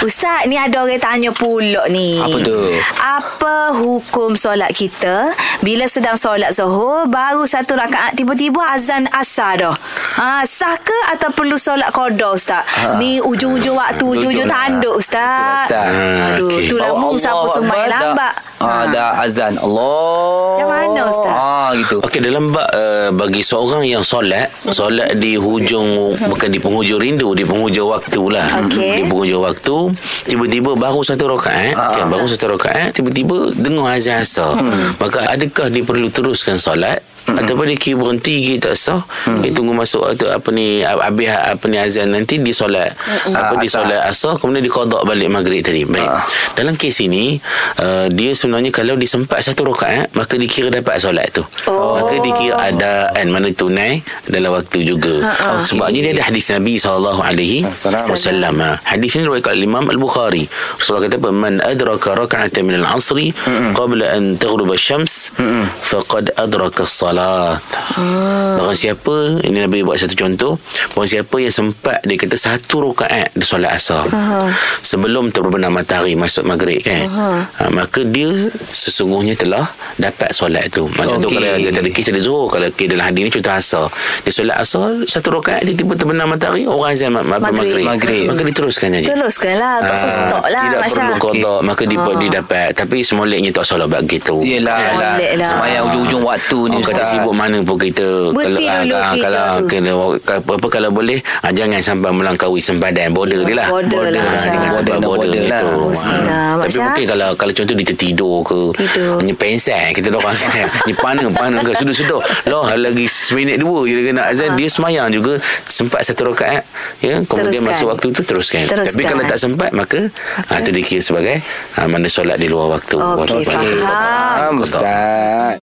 Ustaz, ni ada orang tanya pula ni. Apa tu? Apa hukum solat kita bila sedang solat zuhur baru satu rakaat tiba-tiba azan asar dah. Ha, sah ke atau perlu solat qada Ustaz? Ha. Ni ujung-ujung waktu, ujung-ujung tanduk Ustaz. Ustaz. Aduh, Okey. tu lah mu siapa semai lambat. Ah, dah azan. Allah. Macam mana, Ustaz? Ah, gitu. Okey dalam bab uh, bagi seorang yang solat, solat di hujung bukan di penghujung rindu, di penghujung waktu lah. Okey. Di penghujung waktu, tiba-tiba baru satu rakaat, kan baru satu rakaat, tiba-tiba dengar azan asar. Maka adakah dia perlu teruskan solat ataupun dia kira berhenti kira tak sah dia tunggu masuk atau apa ni habis apa ni azan nanti dia solat. Apa Ah, dia asar. solat asar kemudian dia qada balik maghrib tadi. Baik. Dalam kes ini uh, dia sebenarnya kalau disempat satu rakaat maka dikira dapat solat tu. Oh. maka dikira adaan mana tunai dalam waktu juga. Ha, sebabnya dia ada hadis Nabi sallallahu alaihi wasallam. Ha, hadis ini riwayat Imam Al-Bukhari. Rasulullah kata apa? Man adraka raka'atan min al-'asri qabla an taghruba asy-syams faqad adraka as-salat Barang siapa Ini Nabi buat satu contoh Barang siapa yang sempat Dia kata satu rakaat Dia solat asar. Sebelum terbenam matahari Masuk maghrib kan? Ha, Maka dia Sesungguhnya telah Dapat solat tu Macam tu Okey. kalau Kita ada kisah dia zuhur Kalau okay, dalam hadis ni Contoh asar Dia solat asar Satu rakaat Dia tiba terbenam matahari Orang azan ma- ma- Maghrib. maghrib. Maghrib. Maka diteruskan saja Teruskanlah, tak usah Ah, stop lah Tidak Masya. perlu kodak Maka dia, Ah. dia dapat Tapi semoleknya tak salah buat gitu Yelah. Molek lah. Semayang ujung-ujung waktu ni Oh, kata sibuk mana pun kita Berhenti kalau, dulu ah, kalau tu. kena, apa, kalau boleh ah, jangan sampai melangkaui sempadan border dia lah Border lah, Ah, Border, border, border lah. Ah. lah, tapi mungkin kalau kalau contoh dia tertidur ke Tidur. ni pensan kita orang kan ni pana pana ke sudah-sudah loh lagi seminit dua je dia kena azan dia semayang juga sempat satu rakaat ya kemudian Teruskan. masuk waktu tu teruskan. Teruskan. tapi kalau tak sempat maka ah, itu dikira sebagai ah, mana solat di luar waktu Okey. Faham, Ustaz.